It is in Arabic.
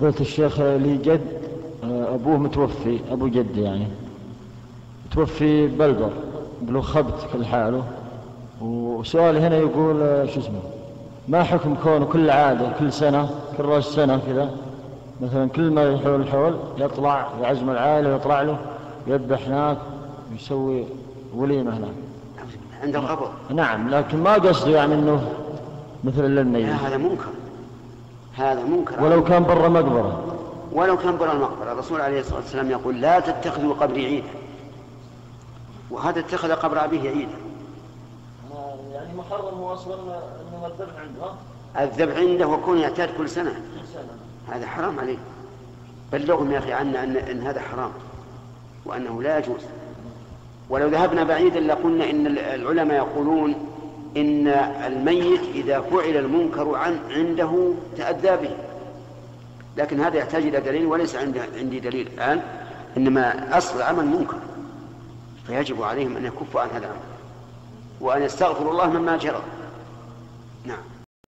قلت الشيخ لي جد آه، أبوه متوفي أبو جدي يعني. متوفي بلبر بلو خبت كل حاله. وسؤالي هنا يقول آه، شو اسمه؟ ما حكم كونه كل عادة كل سنة كل رأس سنة كذا؟ مثلا كل ما يحول الحول يطلع يعزم العائلة ويطلع له يذبح هناك ويسوي وليمة هناك. عند القبر. نعم لكن ما قصده يعني إنه مثل للميت. لا هذا منكر. هذا منكر. ولو كان برا مقبرة. ولو كان برا المقبرة. الرسول عليه الصلاة والسلام يقول لا تتخذوا قبري عيدا. وهذا اتخذ قبر أبيه عيدا. يعني محرم هو أصلا انه الذبح عنده الذبح عنده وكون يعتاد كل سنة. هذا حرام عليه. بلغهم يا أخي عنا أن, إن هذا حرام. وأنه لا يجوز. ولو ذهبنا بعيدا لقلنا إن العلماء يقولون إن الميت إذا فعل المنكر عن عنده تأذى به. لكن هذا يحتاج إلى دليل وليس عندي, دليل الآن إنما أصل العمل منكر فيجب عليهم أن يكفوا عن هذا العمل وأن يستغفروا الله مما جرى. نعم.